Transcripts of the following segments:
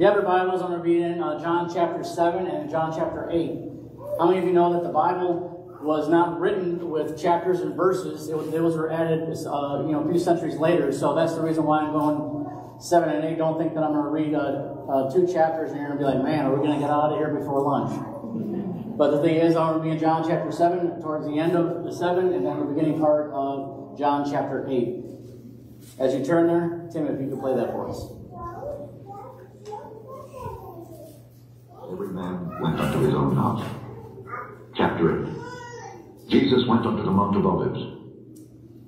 you have your Bibles, I'm going to be in uh, John chapter 7 and John chapter 8. How many of you know that the Bible was not written with chapters and verses? It was, were added uh, you know, a few centuries later, so that's the reason why I'm going 7 and 8. Don't think that I'm going to read uh, uh, two chapters and you're going to be like, man, are we going to get out of here before lunch? But the thing is, I'm going to be in John chapter 7, towards the end of the 7, and then the beginning part of John chapter 8. As you turn there, Tim, if you could play that for us. Every man went unto his own house. Chapter 8 Jesus went unto the Mount of Olives.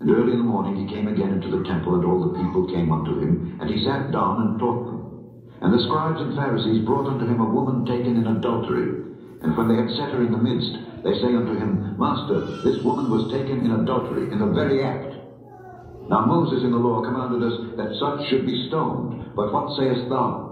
And early in the morning he came again into the temple, and all the people came unto him, and he sat down and taught them. And the scribes and Pharisees brought unto him a woman taken in adultery. And when they had set her in the midst, they say unto him, Master, this woman was taken in adultery, in the very act. Now Moses in the law commanded us that such should be stoned. But what sayest thou?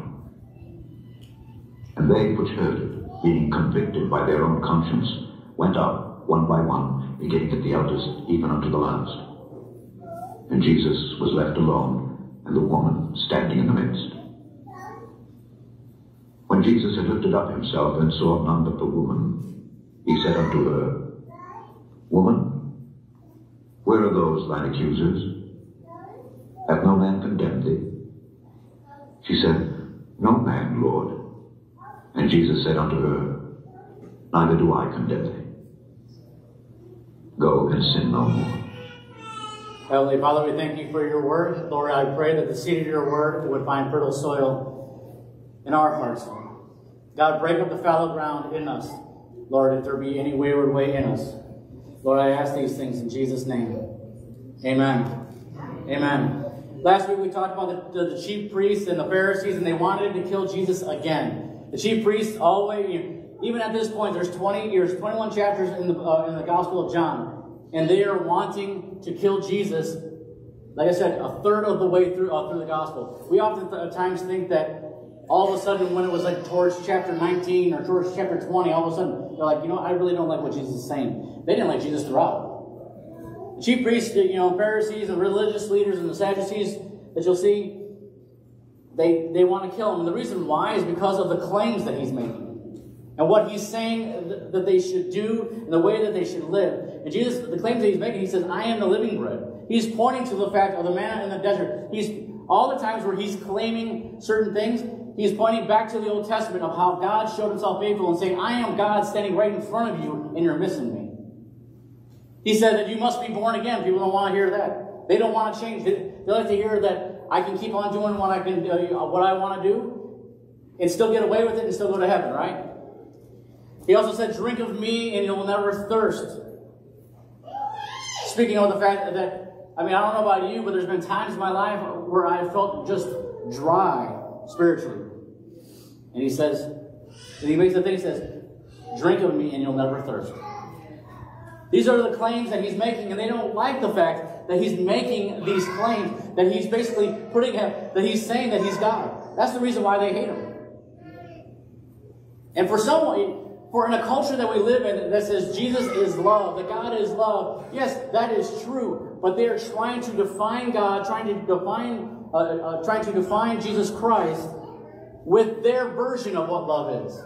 And they which heard it, being convicted by their own conscience, went out one by one, beginning at the eldest, even unto the last. And Jesus was left alone, and the woman standing in the midst. When Jesus had lifted up himself and saw none but the woman, he said unto her, Woman, where are those thine accusers? Hath no man condemned thee? She said, No man, Lord. And Jesus said unto her, Neither do I condemn thee. Go and sin no more. Heavenly Father, we thank you for your word. Lord, I pray that the seed of your word would find fertile soil in our hearts. God, break up the fallow ground in us. Lord, if there be any wayward way in us. Lord, I ask these things in Jesus' name. Amen. Amen. Last week we talked about the, the, chief priests and the Pharisees, and they wanted to kill Jesus again. The chief priests always, even at this point, there's 20 years, 21 chapters in the, uh, in the Gospel of John, and they are wanting to kill Jesus, like I said, a third of the way through, uh, through the Gospel. We often times think that all of a sudden, when it was like towards chapter 19 or towards chapter 20, all of a sudden, they're like, you know, I really don't like what Jesus is saying. They didn't like Jesus throughout. The chief priests, you know, Pharisees, the religious leaders, and the Sadducees that you'll see they, they want to kill him. And the reason why is because of the claims that he's making. And what he's saying that they should do and the way that they should live. And Jesus, the claims that he's making, he says, I am the living bread. He's pointing to the fact of the manna in the desert. He's all the times where he's claiming certain things, he's pointing back to the Old Testament of how God showed himself faithful and saying, I am God standing right in front of you and you're missing me. He said that you must be born again. People don't want to hear that. They don't want to change. They, they like to hear that I can keep on doing what I can uh, what I want to do and still get away with it and still go to heaven, right? He also said, Drink of me and you'll never thirst. Speaking of the fact that, I mean, I don't know about you, but there's been times in my life where I felt just dry spiritually. And he says, and he makes the thing, he says, Drink of me and you'll never thirst. These are the claims that he's making, and they don't like the fact that he's making these claims, that he's basically putting him, that he's saying that he's God. That's the reason why they hate him. And for someone, for in a culture that we live in that says Jesus is love, that God is love, yes, that is true. But they are trying to define God, trying to define, uh, uh, trying to define Jesus Christ with their version of what love is.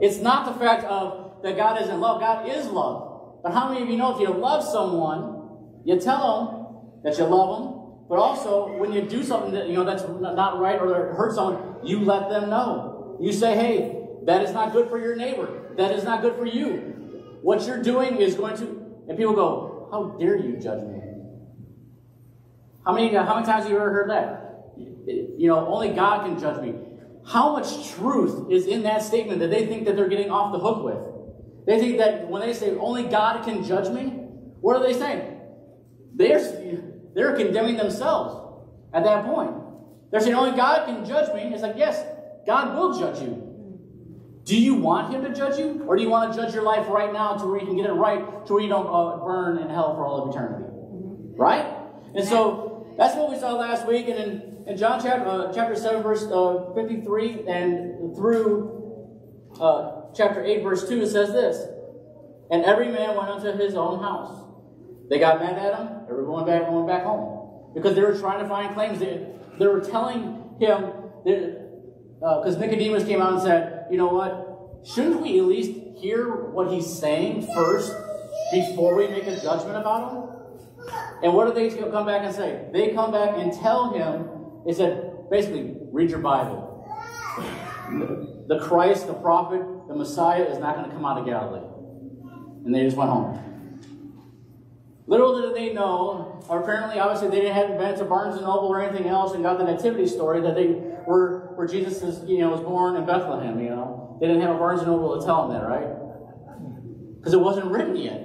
It's not the fact of that God isn't love. God is love. But how many of you know if you love someone, you tell them that you love them, but also when you do something that you know that's not right or hurt someone, you let them know. You say, "Hey, that is not good for your neighbor. That is not good for you. What you're doing is going to." And people go, "How dare you judge me?" How many uh, how many times have you ever heard that? You know, only God can judge me. How much truth is in that statement that they think that they're getting off the hook with? They think that when they say only God can judge me, what are they saying? They're, they're condemning themselves at that point. They're saying only God can judge me. It's like, yes, God will judge you. Do you want Him to judge you? Or do you want to judge your life right now to where you can get it right, to where you don't uh, burn in hell for all of eternity? Right? And so that's what we saw last week. And in, in John chapter, uh, chapter 7, verse uh, 53, and through uh, chapter 8, verse 2, it says this And every man went unto his own house. They got mad at him, everyone back, went back home. Because they were trying to find claims. They, they were telling him, because uh, Nicodemus came out and said, You know what? Shouldn't we at least hear what he's saying first before we make a judgment about him? And what do they come back and say? They come back and tell him, they said, basically, read your Bible. The Christ, the prophet, the Messiah is not going to come out of Galilee. And they just went home. Little did they know, or apparently, obviously, they didn't have been to Barnes and Noble or anything else and got the nativity story that they were where Jesus is, you know, was born in Bethlehem. You know, they didn't have a Barnes and Noble to tell them that, right? Because it wasn't written yet.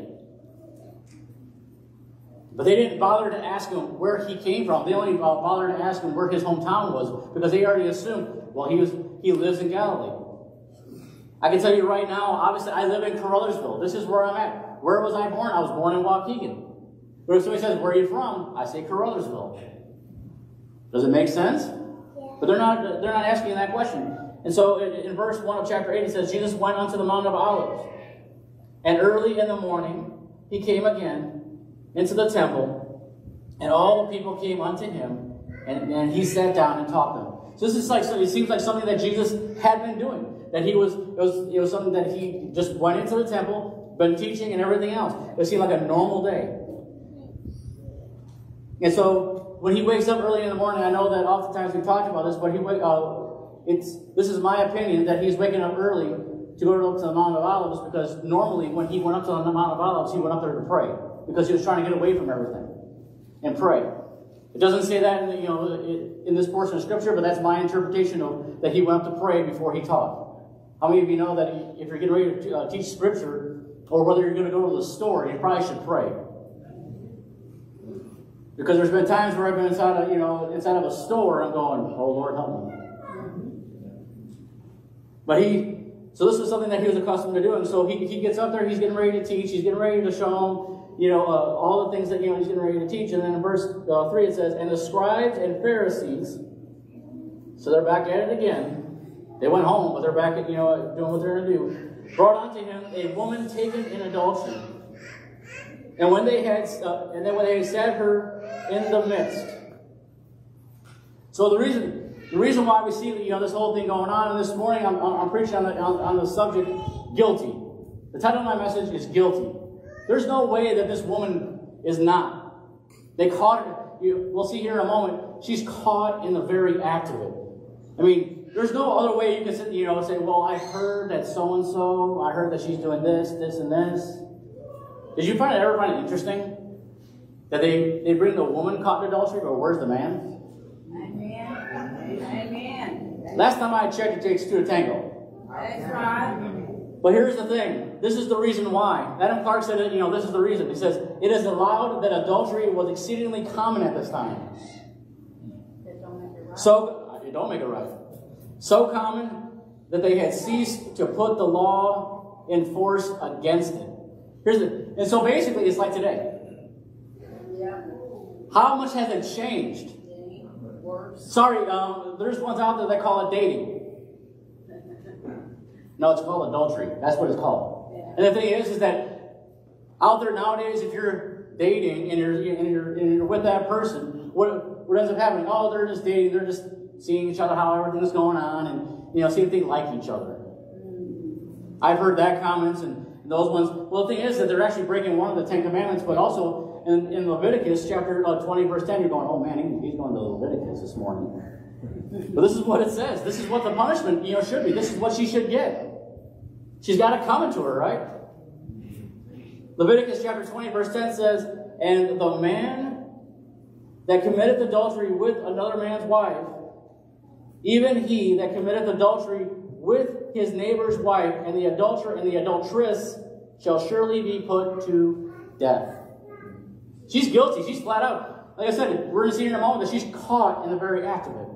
But they didn't bother to ask him where he came from. They only bothered to ask him where his hometown was because they already assumed, well, he was he lives in Galilee. I can tell you right now, obviously, I live in Caruthersville. This is where I'm at. Where was I born? I was born in Waukegan. But if somebody says, where are you from? I say Caruthersville. Does it make sense? But they're not, they're not asking that question. And so in, in verse 1 of chapter 8, it says, Jesus went unto the Mount of Olives. And early in the morning, he came again into the temple, and all the people came unto him, and, and he sat down and taught them. So this is like so it seems like something that Jesus had been doing. That he was it was it was something that he just went into the temple, been teaching and everything else. It seemed like a normal day. And so when he wakes up early in the morning, I know that oftentimes we talked about this, but he uh, it's this is my opinion that he's waking up early to go up to the Mount of Olives because normally when he went up to the Mount of Olives, he went up there to pray because he was trying to get away from everything and pray. It doesn't say that in, the, you know, in this portion of Scripture, but that's my interpretation of that he went up to pray before he taught. How many of you know that if you're getting ready to uh, teach Scripture, or whether you're going to go to the store, you probably should pray. Because there's been times where I've been inside of, you know, inside of a store I'm going, oh Lord, help me. But he, so this was something that he was accustomed to doing. So he, he gets up there, he's getting ready to teach, he's getting ready to show them you know, uh, all the things that, you know, he's getting ready to teach. And then in verse uh, 3 it says, And the scribes and Pharisees, so they're back at it again. They went home, but they're back at, you know, doing what they're going to do. Brought unto him a woman taken in adultery. And when they had, uh, and then when they had set her in the midst. So the reason, the reason why we see, you know, this whole thing going on, and this morning I'm, I'm preaching on the, on, on the subject, guilty. The title of my message is guilty. There's no way that this woman is not. They caught her. You, we'll see here in a moment. She's caught in the very act of it. I mean, there's no other way you can sit, you know, say, well, I heard that so and so, I heard that she's doing this, this, and this. Did you find it ever find it interesting that they, they bring the woman caught in adultery, but where's the man? Amen. Amen. Last time I checked, it takes two to tango. That's right. But here's the thing. This is the reason why. Adam Clarke said, it, you know, this is the reason. He says, it is allowed that adultery was exceedingly common at this time. So, it don't make it right. So common that they had ceased to put the law in force against it. Here's the, and so basically, it's like today. How much has it changed? Sorry, um, there's ones out there that call it dating. No, it's called adultery. That's what it's called. And the thing is, is that out there nowadays, if you're dating and you're, and you're, and you're with that person, what, what ends up happening? Oh, they're just dating. They're just seeing each other, how everything's going on, and you know, see if they like each other. I've heard that comments and those ones. Well, the thing is that they're actually breaking one of the Ten Commandments, but also in, in Leviticus chapter uh, 20, verse 10, you're going, oh man, he's going to Leviticus this morning. But this is what it says. This is what the punishment, you know, should be. This is what she should get. She's got it coming to her, right? Leviticus chapter 20, verse 10 says, And the man that committeth adultery with another man's wife, even he that committeth adultery with his neighbor's wife, and the adulterer and the adulteress shall surely be put to death. She's guilty. She's flat out. Like I said, we're going to see in a moment that she's caught in the very act of it.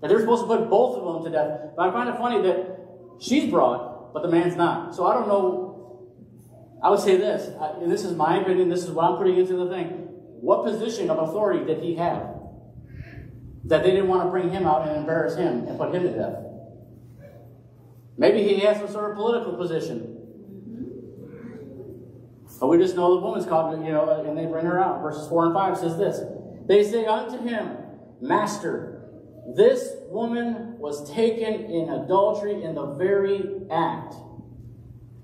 That they're supposed to put both of them to death. But I find it funny that she's brought, but the man's not. So I don't know. I would say this, and this is my opinion, this is what I'm putting into the thing. What position of authority did he have? That they didn't want to bring him out and embarrass him and put him to death. Maybe he has some sort of political position. But we just know the woman's called, you know, uh, and they bring her out. Verses 4 and 5 says this They say unto him, Master, this woman was taken in adultery in the very act.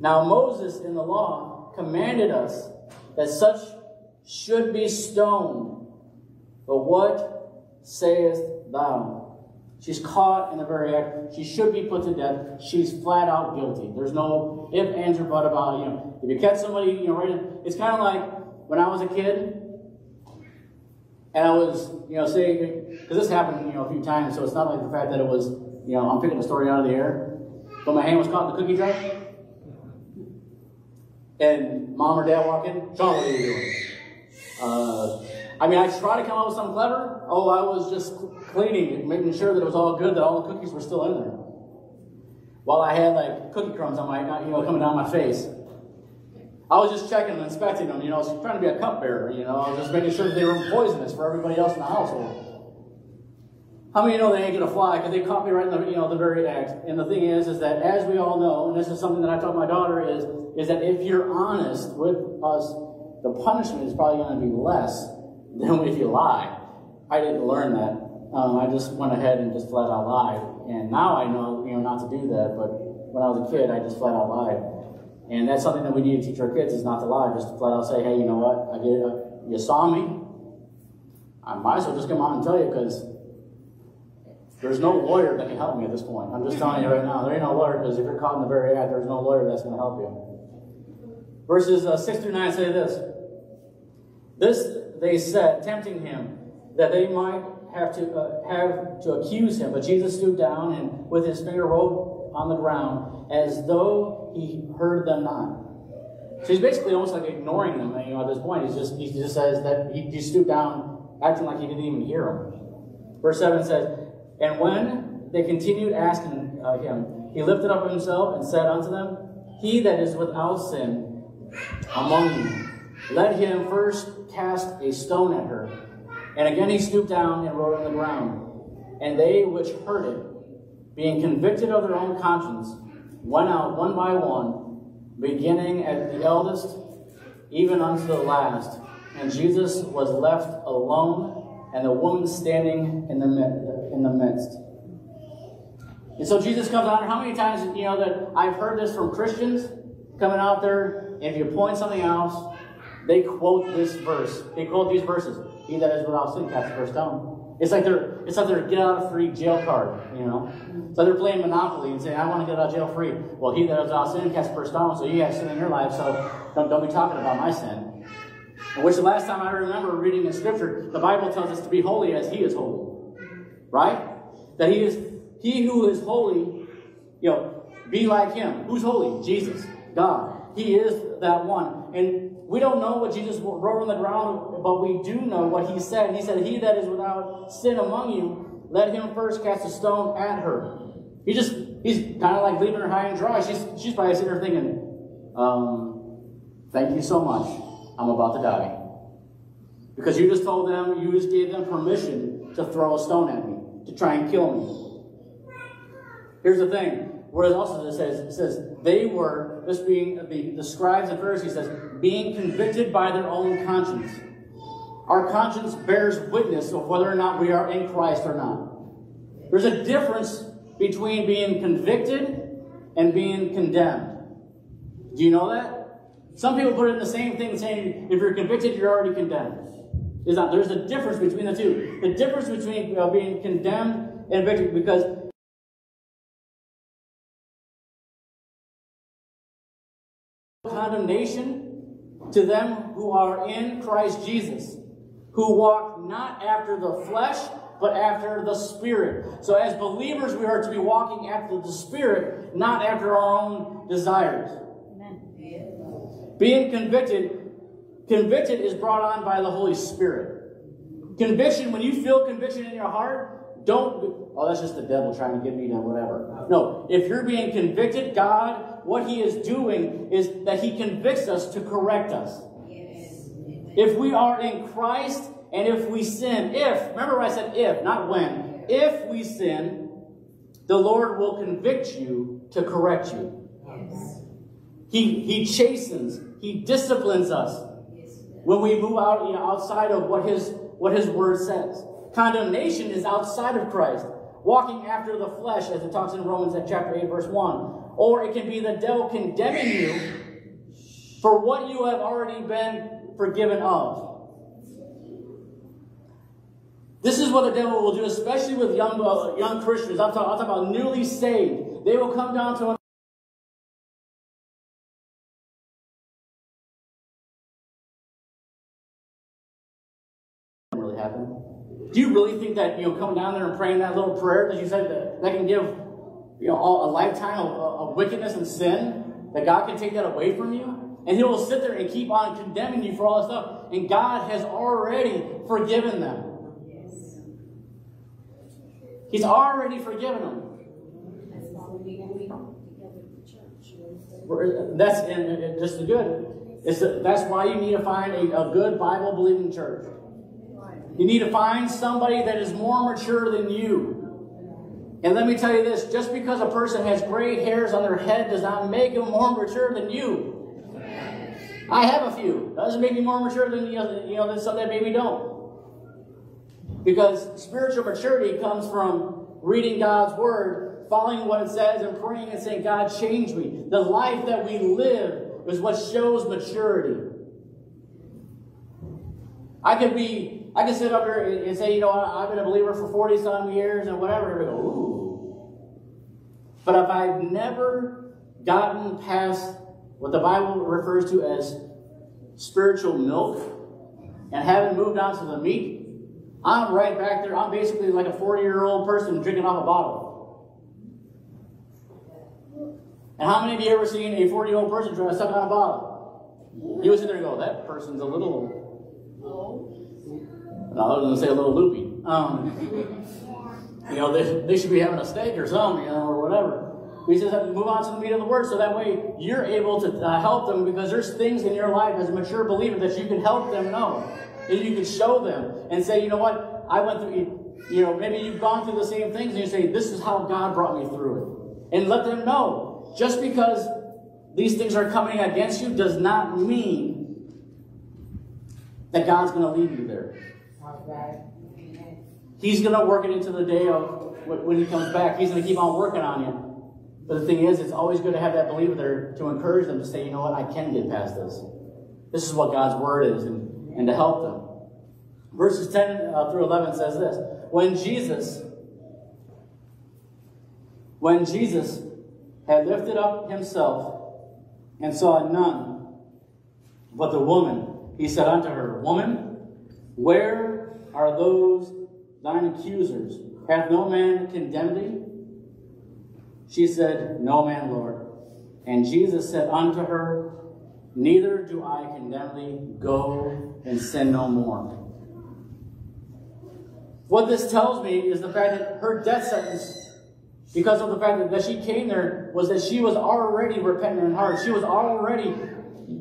Now, Moses in the law commanded us that such should be stoned. But what sayest thou? She's caught in the very act. She should be put to death. She's flat out guilty. There's no if, ands, or but about, you know, if you catch somebody, you know, right in, it's kind of like when I was a kid and I was, you know, saying, because this happened, you know, a few times, so it's not like the fact that it was, you know, I'm picking a story out of the air, but my hand was caught in the cookie jar. And mom or dad walk in, Sean, what are you doing? Uh, I mean, I tried to come up with something clever. Oh, I was just cleaning, making sure that it was all good, that all the cookies were still in there. While I had like cookie crumbs on my, you know, coming down my face. I was just checking and inspecting them, you know, I was trying to be a cupbearer, you know, I was just making sure that they were poisonous for everybody else in the household. How many of you know they ain't gonna fly? Because they caught me right in the, you know, the very act. And the thing is, is that as we all know, and this is something that I taught my daughter, is, is that if you're honest with us, the punishment is probably going to be less than if you lie. I didn't learn that. Um, I just went ahead and just flat out lied. And now I know, you know, not to do that. But when I was a kid, I just flat out lied. And that's something that we need to teach our kids is not to lie. Just to flat out say, hey, you know what? I get it. You saw me. I might as well just come out and tell you because there's no lawyer that can help me at this point. I'm just telling you right now. There ain't no lawyer because if you're caught in the very act, there's no lawyer that's going to help you. Verses uh, 6 through 9 say this. This they said, tempting him, that they might have to uh, have to accuse him. But Jesus stooped down and with his finger wrote on the ground as though he heard them not. So he's basically almost like ignoring them. You know, at this point, he's just he just says that he, he stooped down, acting like he didn't even hear them. Verse seven says, and when they continued asking uh, him, he lifted up himself and said unto them, He that is without sin among you, let him first cast a stone at her. And again he stooped down and wrote on the ground. And they which heard it, being convicted of their own conscience, went out one by one, beginning at the eldest, even unto the last. And Jesus was left alone, and the woman standing in the, in the midst. And so Jesus comes out, how many times, you know, that I've heard this from Christians coming out there, if you point something else, they quote this verse. They quote these verses. He that is without sin cast the first stone. It's like they're it's like they're get out of free jail card, you know. So they're playing Monopoly and saying, I want to get out of jail free. Well, he that is without sin cast the first stone, so you have sin in your life, so don't, don't be talking about my sin. And which the last time I remember reading in scripture, the Bible tells us to be holy as he is holy. Right? That he is he who is holy, you know, be like him. Who's holy? Jesus, God. He is that one. And we don't know what Jesus wrote on the ground, but we do know what he said. He said, He that is without sin among you, let him first cast a stone at her. He just, he's kind of like leaving her high and dry. She's, she's probably sitting there thinking, um, thank you so much. I'm about to die. Because you just told them, you just gave them permission to throw a stone at me, to try and kill me. Here's the thing. What it also says, it says, they were, this being the, the scribes and Pharisees says, being convicted by their own conscience. Our conscience bears witness of whether or not we are in Christ or not. There's a difference between being convicted and being condemned. Do you know that? Some people put it in the same thing, saying if you're convicted, you're already condemned. Is not. There's a difference between the two. The difference between being condemned and convicted, because condemnation to them who are in Christ Jesus, who walk not after the flesh, but after the Spirit. So, as believers, we are to be walking after the Spirit, not after our own desires. Amen. Being convicted, convicted is brought on by the Holy Spirit. Conviction, when you feel conviction in your heart, don't, oh, that's just the devil trying to get me to whatever. No, if you're being convicted, God, what He is doing is that He convicts us to correct us. If we are in Christ and if we sin, if, remember I said if, not when, if we sin, the Lord will convict you to correct you. He, he chastens, He disciplines us when we move out you know, outside of what his, what his word says. Condemnation is outside of Christ, walking after the flesh, as it talks in Romans chapter 8, verse 1. Or it can be the devil condemning you for what you have already been forgiven of. This is what the devil will do, especially with young, uh, young Christians. I'm talking, I'm talking about newly saved. They will come down to really happen. Do you really think that you know coming down there and praying that little prayer that you said that, that can give you know a lifetime of, of wickedness and sin that God can take that away from you? And he will sit there and keep on condemning you for all this stuff. And God has already forgiven them. He's already forgiven them. That's and just the good. It's the, that's why you need to find a, a good Bible believing church. You need to find somebody that is more mature than you. And let me tell you this just because a person has gray hairs on their head does not make them more mature than you. I have a few. Doesn't make me more mature than you you know than some that maybe don't. Because spiritual maturity comes from reading God's word, following what it says, and praying and saying, God, change me. The life that we live is what shows maturity. I could be, I can sit up here and say, you know, I've been a believer for 40 some years and whatever, and go, ooh. But if I've never gotten past what the Bible refers to as spiritual milk and haven't moved on to the meat, I'm right back there. I'm basically like a 40 year old person drinking off a bottle. And how many of you ever seen a 40 year old person trying to suck on a bottle? You would sit there and go, that person's a little. I was going to say a little loopy. Um, you know, they, they should be having a steak or something, you know, or whatever. We just have to move on to the meat of the word so that way you're able to uh, help them because there's things in your life as a mature believer that you can help them know. And you can show them and say, you know what, I went through, you know, maybe you've gone through the same things and you say, this is how God brought me through it. And let them know, just because these things are coming against you does not mean that God's going to leave you there. He's going to work it into the day of when he comes back. He's going to keep on working on you. But the thing is, it's always good to have that believer there to encourage them to say, you know what, I can get past this. This is what God's word is, and, and to help them. Verses 10 uh, through 11 says this When Jesus, when Jesus had lifted up himself and saw none but the woman, he said unto her, Woman, where are those thine accusers? Hath no man condemned thee? She said, No man, Lord. And Jesus said unto her, Neither do I condemn thee. Go and sin no more. What this tells me is the fact that her death sentence, because of the fact that she came there, was that she was already repentant in heart. She was already,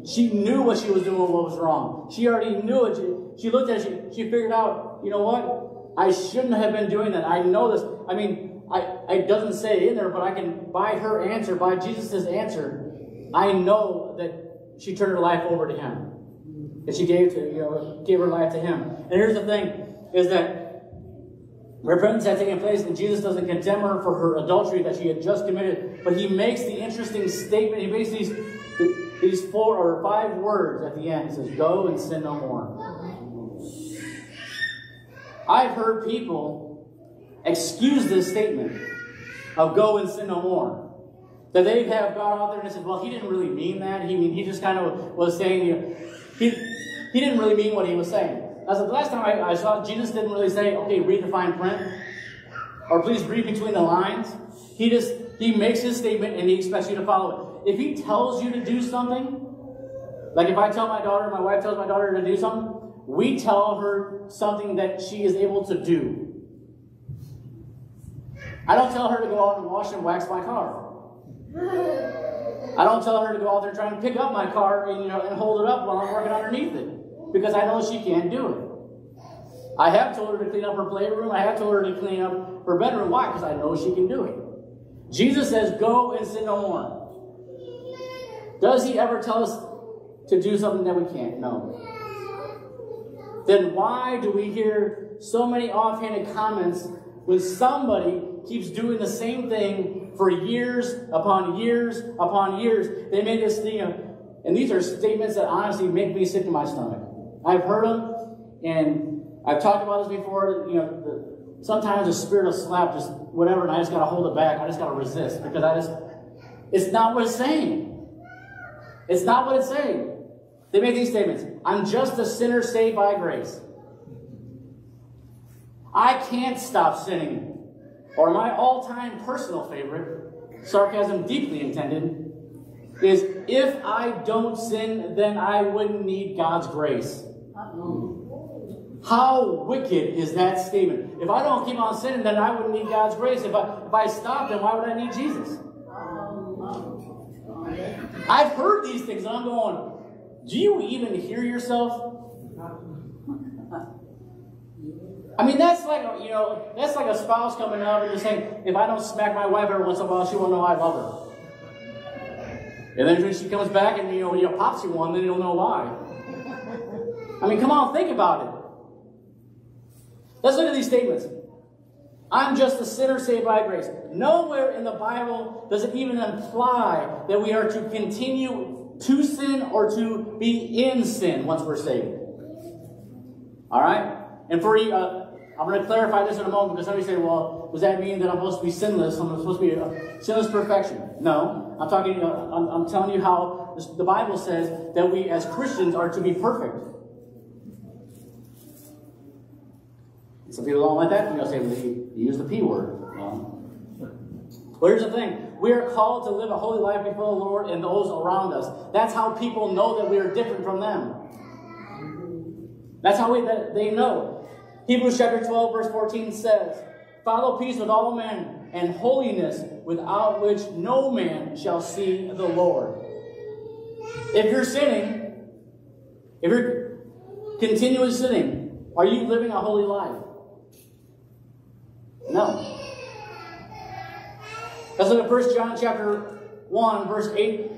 she knew what she was doing, what was wrong. She already knew it. She, she looked at it, she, she figured out, you know what? I shouldn't have been doing that. I know this. I mean, I, it doesn't say it in there, but I can, by her answer, by Jesus' answer, I know that she turned her life over to him. That she gave to, you know, gave her life to him. And here's the thing, is that Repentance had taken place, and Jesus doesn't condemn her for her adultery that she had just committed. But he makes the interesting statement. He makes these, these four or five words at the end. He says, Go and sin no more. I've heard people excuse this statement of go and sin no more. That they have gone out there and said, well, he didn't really mean that. He mean he just kind of was saying, you know, he, he didn't really mean what he was saying. As the last time I, I saw, Jesus didn't really say, okay, read the fine print, or please read between the lines. He just, he makes his statement and he expects you to follow it. If he tells you to do something, like if I tell my daughter, my wife tells my daughter to do something, we tell her something that she is able to do. I don't tell her to go out and wash and wax my car. I don't tell her to go out there trying to pick up my car and, you know, and hold it up while I'm working underneath it because I know she can't do it. I have told her to clean up her playroom. I have told her to clean up her bedroom. Why? Because I know she can do it. Jesus says, Go and sin no more. Does he ever tell us to do something that we can't? No. Then why do we hear so many offhanded comments when somebody keeps doing the same thing for years upon years upon years. They made this thing, and these are statements that honestly make me sick to my stomach. I've heard them, and I've talked about this before. You know, the, sometimes the spirit of slap, just whatever, and I just got to hold it back. I just got to resist because I just, it's not what it's saying. It's not what it's saying. They make these statements I'm just a sinner saved by grace. I can't stop sinning. Or my all time personal favorite, sarcasm deeply intended, is if I don't sin, then I wouldn't need God's grace. How wicked is that statement? If I don't keep on sinning, then I wouldn't need God's grace. If I, if I stop, then why would I need Jesus? I've heard these things and I'm going, do you even hear yourself? I mean, that's like, a, you know, that's like a spouse coming up and just saying, if I don't smack my wife every once in a while, she won't know I love her. And then when she comes back and, you know, you pops you one, then you'll know why. I mean, come on, think about it. Let's look at these statements. I'm just a sinner saved by grace. Nowhere in the Bible does it even imply that we are to continue to sin or to be in sin once we're saved. All right? And for uh, I'm going to clarify this in a moment because somebody say, well, does that mean that I'm supposed to be sinless? I'm supposed to be sinless perfection? No. I'm talking, uh, I'm, I'm telling you how the Bible says that we as Christians are to be perfect. Some people don't like that. You know, say well, you use the P word. Well, well, here's the thing. We are called to live a holy life before the Lord and those around us. That's how people know that we are different from them. That's how we, that they know. Hebrews chapter 12, verse 14 says, Follow peace with all men and holiness, without which no man shall see the Lord. If you're sinning, if you're continually sinning, are you living a holy life? No. Let's look at 1 John chapter 1, verse 8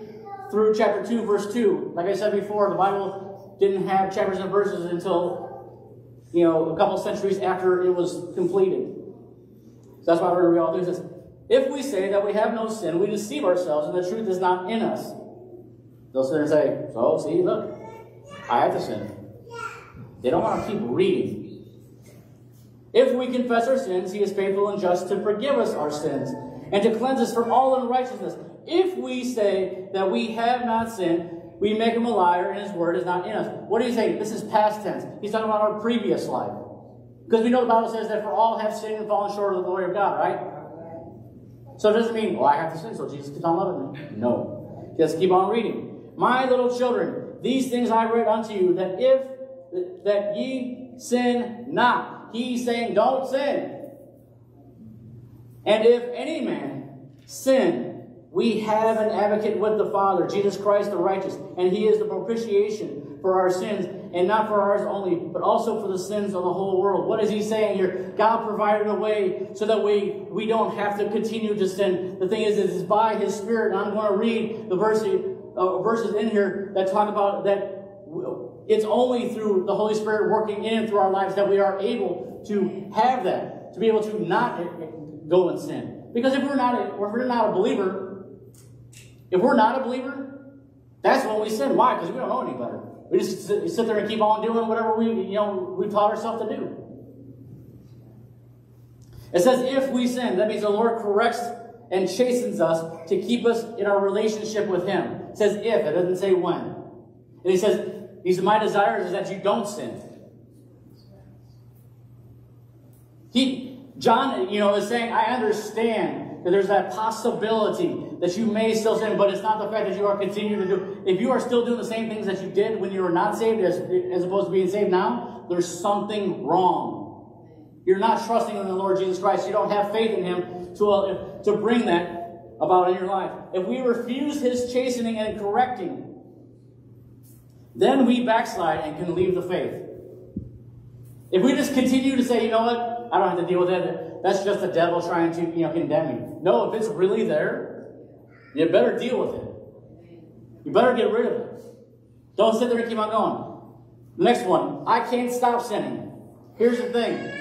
through chapter 2, verse 2. Like I said before, the Bible didn't have chapters and verses until you know, a couple centuries after it was completed. So that's why we're going to read all through this. If we say that we have no sin, we deceive ourselves and the truth is not in us. They'll sit and say, So, see, look, I have to sin. They don't want to keep reading. If we confess our sins, he is faithful and just to forgive us our sins and to cleanse us from all unrighteousness. If we say that we have not sinned, we make him a liar and his word is not in us. What do you say? This is past tense. He's talking about our previous life. Because we know the Bible says that for all have sinned and fallen short of the glory of God, right? So it doesn't mean, well, I have to sin so Jesus keeps on loving me. No. Just keep on reading. My little children, these things I read unto you, that if that ye sin not. He's saying, don't sin. And if any man sin, we have an advocate with the Father, Jesus Christ the righteous, and he is the propitiation for our sins, and not for ours only, but also for the sins of the whole world. What is he saying here? God provided a way so that we, we don't have to continue to sin. The thing is, it is by his Spirit, and I'm going to read the verse, uh, verses in here that talk about that it's only through the Holy Spirit working in and through our lives that we are able to have that, to be able to not go and sin. Because if we're not a, if we're not a believer, if we're not a believer, that's when we sin. Why? Because we don't know any better. We just sit, sit, there and keep on doing whatever we, you know, we taught ourselves to do. It says, if we sin, that means the Lord corrects and chastens us to keep us in our relationship with Him. It says if, it doesn't say when. And He says, These my desires is that you don't sin. He, John, you know, is saying, I understand that there's that possibility that you may still sin, but it's not the fact that you are continuing to do. If you are still doing the same things that you did when you were not saved as, as opposed to being saved now, there's something wrong. You're not trusting in the Lord Jesus Christ. You don't have faith in Him to, uh, to bring that about in your life. If we refuse His chastening and correcting, then we backslide and can leave the faith. If we just continue to say, you know what, I don't have to deal with it. that's just the devil trying to, you know, condemn me. No, if it's really there, you better deal with it. You better get rid of it. Don't sit there and keep on going. Next one, I can't stop sinning. Here's the thing.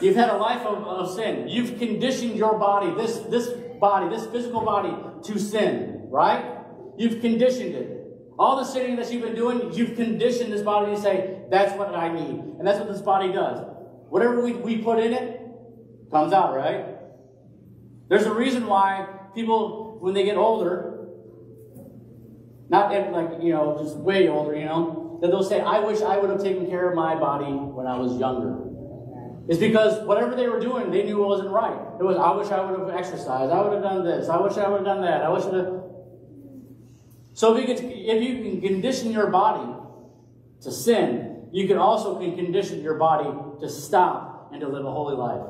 You've had a life of, of sin. You've conditioned your body, this, this body, this physical body, to sin, right? You've conditioned it. All the sinning that you've been doing, you've conditioned this body to say, that's what I need. And that's what this body does. Whatever we, we put in it, comes out, right? There's a reason why people, when they get older, not like, you know, just way older, you know, that they'll say, I wish I would have taken care of my body when I was younger. It's because whatever they were doing, they knew it wasn't right. It was, I wish I would have exercised. I would have done this. I wish I would have done that. I wish I would have. So if you, can, if you can condition your body to sin, you can also can condition your body to stop and to live a holy life.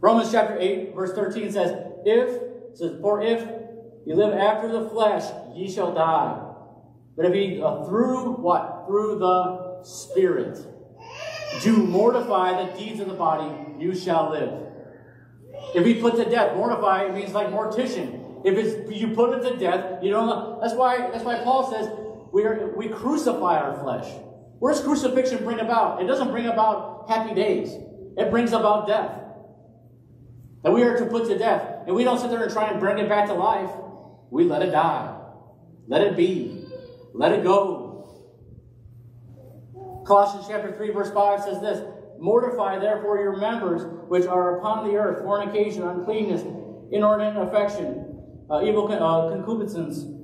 Romans chapter 8, verse 13 says, If, says, For if you live after the flesh, ye shall die. But if ye uh, through what? Through the Spirit do mortify the deeds of the body, you shall live. If he put to death, mortify it means like mortician. If it's you put it to death, you don't. That's why. That's why Paul says we are we crucify our flesh. What does crucifixion bring about? It doesn't bring about happy days. It brings about death. That we are to put to death, and we don't sit there and try and bring it back to life. We let it die. Let it be. Let it go. Colossians chapter 3, verse 5 says this Mortify therefore your members which are upon the earth fornication, uncleanness, inordinate affection, uh, evil uh, concupiscence,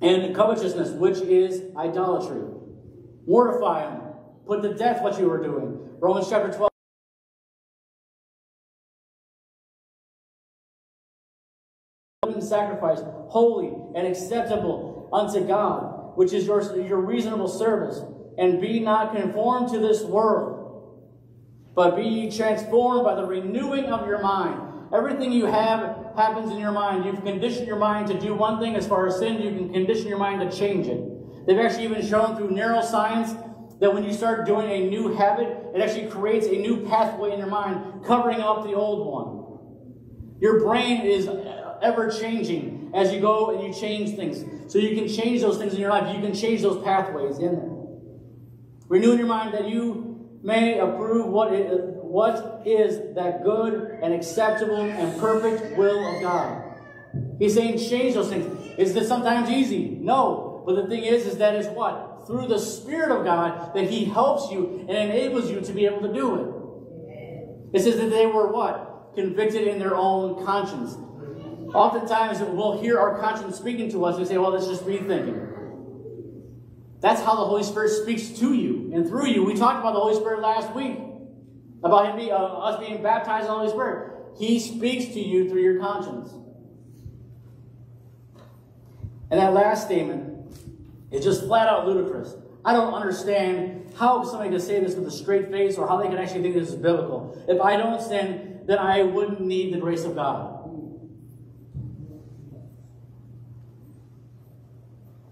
and covetousness, which is idolatry. Mortify them. Put to death what you were doing. Romans chapter 12. sacrifice, holy and acceptable unto God, which is your, your reasonable service. And be not conformed to this world, but be transformed by the renewing of your mind Everything you have happens in your mind. You've conditioned your mind to do one thing as far as sin, you can condition your mind to change it. They've actually even shown through neuroscience that when you start doing a new habit, it actually creates a new pathway in your mind, covering up the old one. Your brain is ever changing as you go and you change things. So you can change those things in your life. You can change those pathways in there. Renew in your mind that you may approve what it, what is that good and acceptable and perfect will of God. He's saying change those things. Is this sometimes easy? No. But the thing is, is that is what? Through the Spirit of God that He helps you and enables you to be able to do it. It says that they were what? Convicted in their own conscience. Oftentimes we'll hear our conscience speaking to us and say, well, that's just me thinking. That's how the Holy Spirit speaks to you and through you. We talked about the Holy Spirit last week about him being, uh, us being baptized in the Holy Spirit. He speaks to you through your conscience. And that last statement is just flat out ludicrous. I don't understand how somebody can say this with a straight face or how they can actually think this is biblical. If I don't sin, then I wouldn't need the grace of God.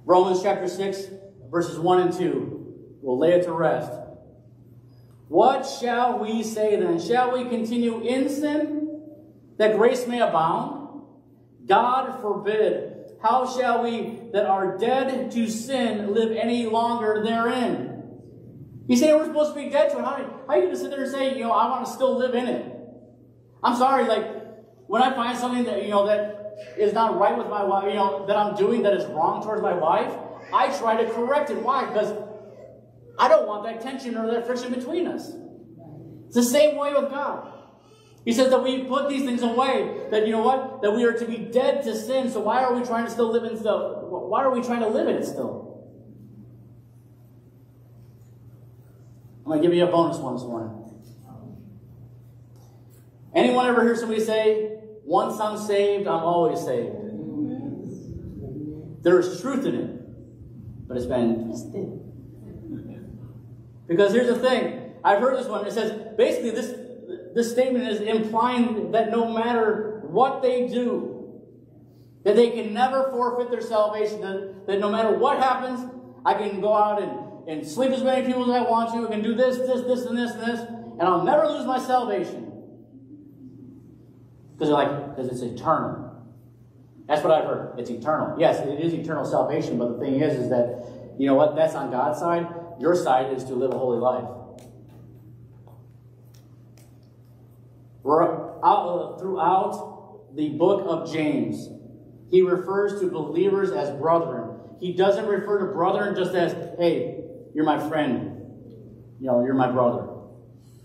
Romans chapter 6, verses 1 and 2. We'll lay it to rest. What shall we say then? Shall we continue in sin that grace may abound? God forbid. How shall we that are dead to sin live any longer therein? You say we're supposed to be dead to it. How, are you going to sit there and say, you know, I want to still live in it? I'm sorry, like, when I find something that, you know, that is not right with my wife, you know, that I'm doing that is wrong towards my wife, I try to correct it. Why? Because I don't want that tension or that friction between us. It's the same way with God. He says that we put these things away, that you know what? That we are to be dead to sin, so why are we trying to still live in still? Why are we trying to live in it still? I'm going to give you a bonus one this morning. Anyone ever hear somebody say, once I'm saved, I'm always saved? There is truth in it, but it's been. Because here's the thing. I've heard this one. It says, basically, this, this statement is implying that no matter what they do, that they can never forfeit their salvation, that, that no matter what happens, I can go out and, and sleep as many people as I want to, I can do this, this, this, and this, and this, and I'll never lose my salvation. Because like, because it's eternal. That's what I've heard. It's eternal. Yes, it is eternal salvation, but the thing is, is that, you know what, that's on God's side. Your side is to live a holy life. We're out, uh, throughout the book of James, he refers to believers as brethren. He doesn't refer to brethren just as, hey, you're my friend. You know, you're my brother.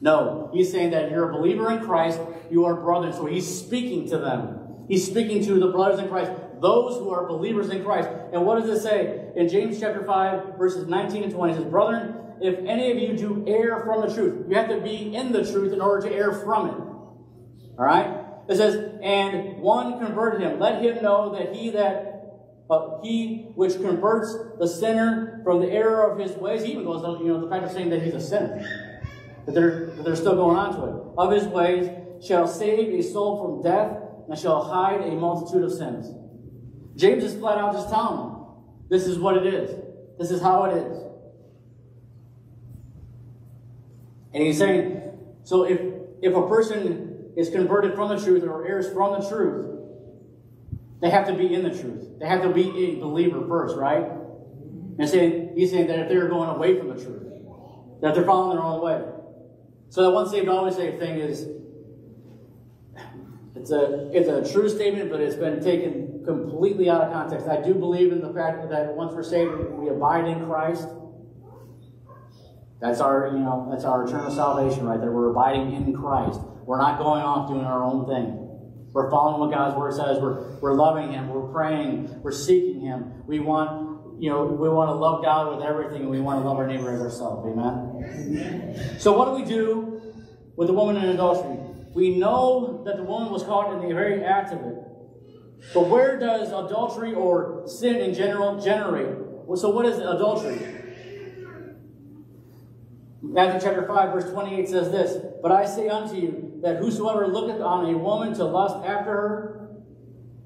No, he's saying that you're a believer in Christ, you are brethren. So he's speaking to them. He's speaking to the brothers in Christ, those who are believers in Christ. And what does it say? In James chapter 5, verses 19 and 20, it says, Brethren, if any of you do err from the truth, you have to be in the truth in order to err from it. All right? It says, and one converted him. Let him know that he that uh, he which converts the sinner from the error of his ways, he even goes, you know, the fact of saying that he's a sinner, that they're, that they're still going on to it, of his ways shall save a soul from death and shall hide a multitude of sins. James is flat out just telling them, this is what it is. This is how it is. And he's saying, so if, if a person is converted from the truth or errs from the truth, they have to be in the truth. They have to be a believer first, right? And saying, he's saying that if they're going away from the truth, that they're following their own way. So that once saved, always saved thing is it's a, it's a true statement, but it's been taken completely out of context. I do believe in the fact that once we're saved, we abide in Christ. That's our, you know, that's our eternal salvation right there. We're abiding in Christ. We're not going off doing our own thing. We're following what God's word says. We're, we're loving Him. We're praying. We're seeking Him. We want, you know, we want to love God with everything, and we want to love our neighbor as ourselves. Amen? So, what do we do with the woman in adultery? We know that the woman was caught in the very act of it. But where does adultery or sin in general generate? So, what is adultery? Matthew chapter 5, verse 28 says this But I say unto you that whosoever looketh on a woman to lust after her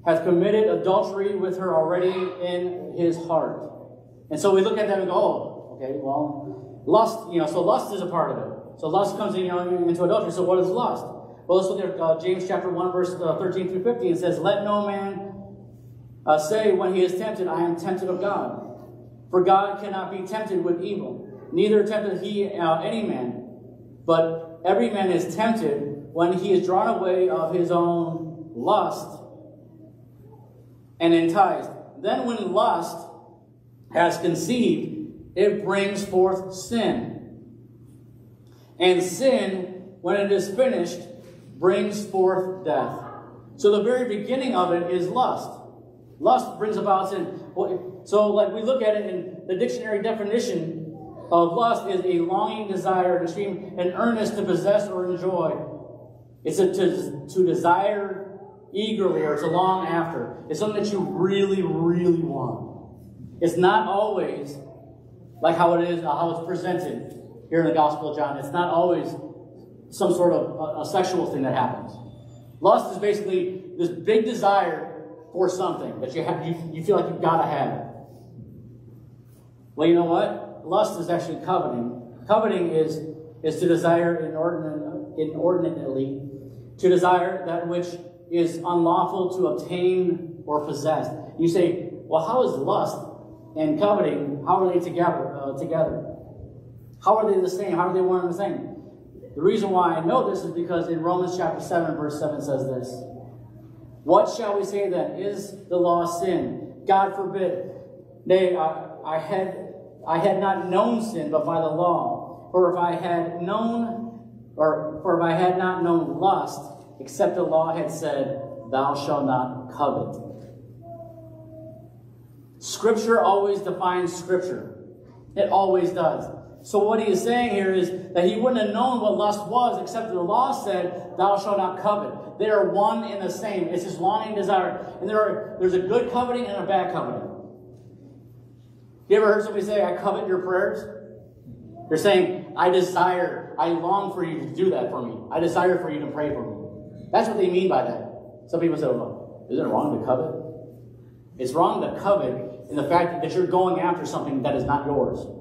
hath committed adultery with her already in his heart. And so we look at that and go, oh, okay, well, lust, you know, so lust is a part of it. So lust comes in, you know, into adultery. So what is lust? Well, let's look at uh, James chapter 1, verse uh, 13 through 15. It says, Let no man uh, say when he is tempted, I am tempted of God. For God cannot be tempted with evil, neither tempted he uh, any man. But every man is tempted when he is drawn away of his own lust and enticed. Then when lust has conceived, it brings forth sin. And sin, when it is finished, brings forth death. So the very beginning of it is lust. Lust brings about sin. So, like we look at it in the dictionary definition of lust is a longing, desire, an extreme, an earnest to possess or enjoy. It's a, to, to desire eagerly or to long after. It's something that you really, really want. It's not always like how it is, how it's presented here in the Gospel of John. It's not always some sort of a, a sexual thing that happens. Lust is basically this big desire for something that you have, you, you feel like you've got to have. Well, you know what? Lust is actually coveting. Coveting is is to desire inordinate, inordinately, to desire that which is unlawful to obtain or possess. You say, well, how is lust and coveting? How are they together? Uh, together? How are they the same? How are they one and the same? The reason why I know this is because in Romans chapter 7, verse 7 says this What shall we say then? Is the law sin? God forbid. Nay, I, I, had, I had not known sin but by the law. For if I had known, or for if I had not known lust, except the law had said, Thou shalt not covet. Scripture always defines Scripture. It always does. So what he is saying here is that he wouldn't have known what lust was except the law said, thou shalt not covet. They are one and the same. It's his longing desire. And there are, there's a good coveting and a bad coveting. You ever heard somebody say, I covet your prayers? They're saying, I desire, I long for you to do that for me. I desire for you to pray for me. That's what they mean by that. Some people say, well, isn't it wrong to covet? It's wrong to covet in the fact that you're going after something that is not yours.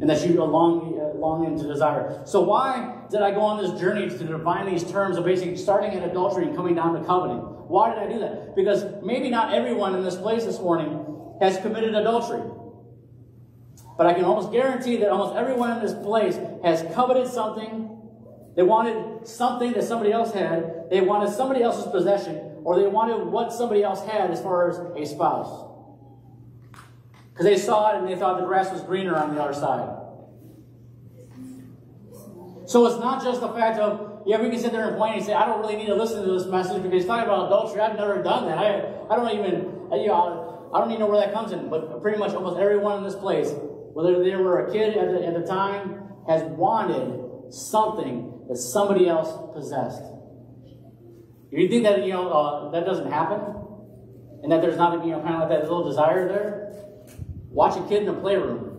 And that you long, longing to desire. So why did I go on this journey to define these terms of basically starting at adultery and coming down to coveting? Why did I do that? Because maybe not everyone in this place this morning has committed adultery. But I can almost guarantee that almost everyone in this place has coveted something. They wanted something that somebody else had. They wanted somebody else's possession, or they wanted what somebody else had as far as a spouse. Because they saw it and they thought the grass was greener on the other side. So it's not just the fact of, yeah, we can sit there and complain and say, I don't really need to listen to this message because he's talking about adultery. I've never done that. I, I don't even, you know, I don't even know where that comes in. But pretty much almost everyone in this place whether they were a kid at the, at the time, has wanted something that somebody else possessed. If you think that you know uh, that doesn't happen, and that there's not you know kind of like that little desire there, watch a kid in a playroom.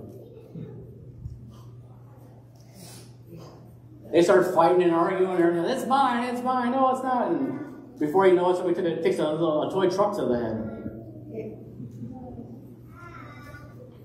They start fighting and arguing and everything. It's mine, it's mine. No, it's not. And before you know it, somebody took takes a little a toy truck to the head.